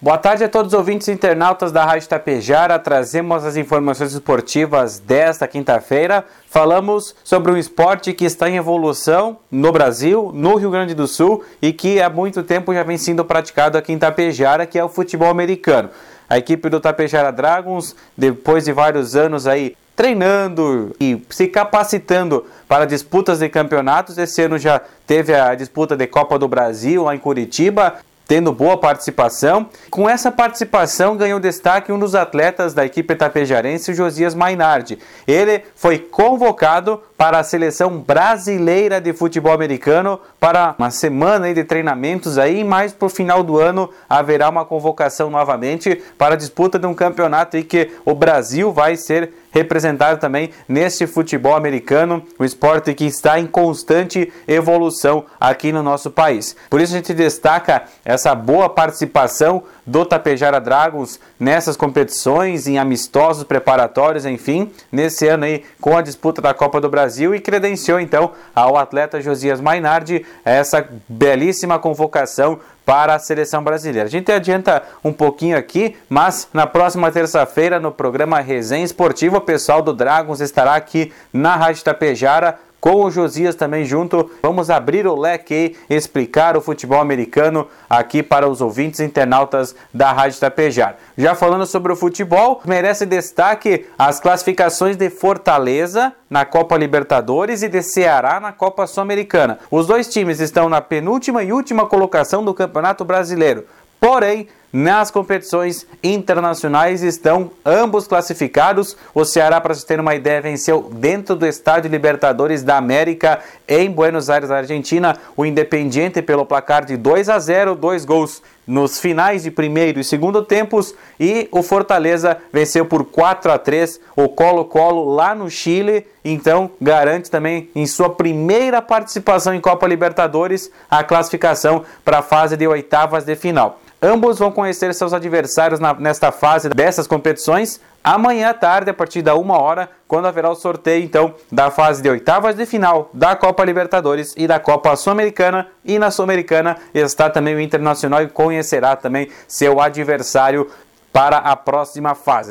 Boa tarde a todos os ouvintes internautas da Rádio Tapejara. Trazemos as informações esportivas desta quinta-feira. Falamos sobre um esporte que está em evolução no Brasil, no Rio Grande do Sul e que há muito tempo já vem sendo praticado aqui em Tapejara, que é o futebol americano. A equipe do Tapejara Dragons, depois de vários anos aí treinando e se capacitando para disputas de campeonatos. Esse ano já teve a disputa de Copa do Brasil lá em Curitiba tendo boa participação. Com essa participação ganhou destaque um dos atletas da equipe tapejarense, Josias Mainardi. Ele foi convocado para a seleção brasileira de futebol americano para uma semana de treinamentos aí, mas por final do ano haverá uma convocação novamente para a disputa de um campeonato e que o Brasil vai ser representado também neste futebol americano, um esporte que está em constante evolução aqui no nosso país. Por isso a gente destaca essa boa participação do Tapejara Dragons nessas competições, em amistosos preparatórios, enfim, nesse ano aí com a disputa da Copa do Brasil e credenciou então ao atleta Josias Mainardi essa belíssima convocação para a seleção brasileira. A gente adianta um pouquinho aqui, mas na próxima terça-feira, no programa Resenha Esportiva, o pessoal do Dragons estará aqui na Rádio Tapejara com o Josias também junto. Vamos abrir o leque e explicar o futebol americano aqui para os ouvintes internautas da Rádio Tapejar. Já falando sobre o futebol, merece destaque as classificações de Fortaleza na Copa Libertadores e de Ceará na Copa Sul-Americana. Os dois times estão na penúltima e última colocação do Campeonato Brasileiro. Porém, nas competições internacionais estão ambos classificados. O Ceará, para vocês terem uma ideia, venceu dentro do Estádio Libertadores da América em Buenos Aires, Argentina, o Independiente pelo placar de 2 a 0, dois gols nos finais de primeiro e segundo tempos e o Fortaleza venceu por 4 a 3 o Colo-Colo lá no Chile, então garante também em sua primeira participação em Copa Libertadores a classificação para a fase de oitavas de final. Ambos vão conhecer seus adversários na, nesta fase dessas competições amanhã à tarde, a partir da uma hora, quando haverá o sorteio então da fase de oitavas de final da Copa Libertadores e da Copa Sul-Americana. E na Sul-Americana está também o Internacional e conhecerá também seu adversário para a próxima fase.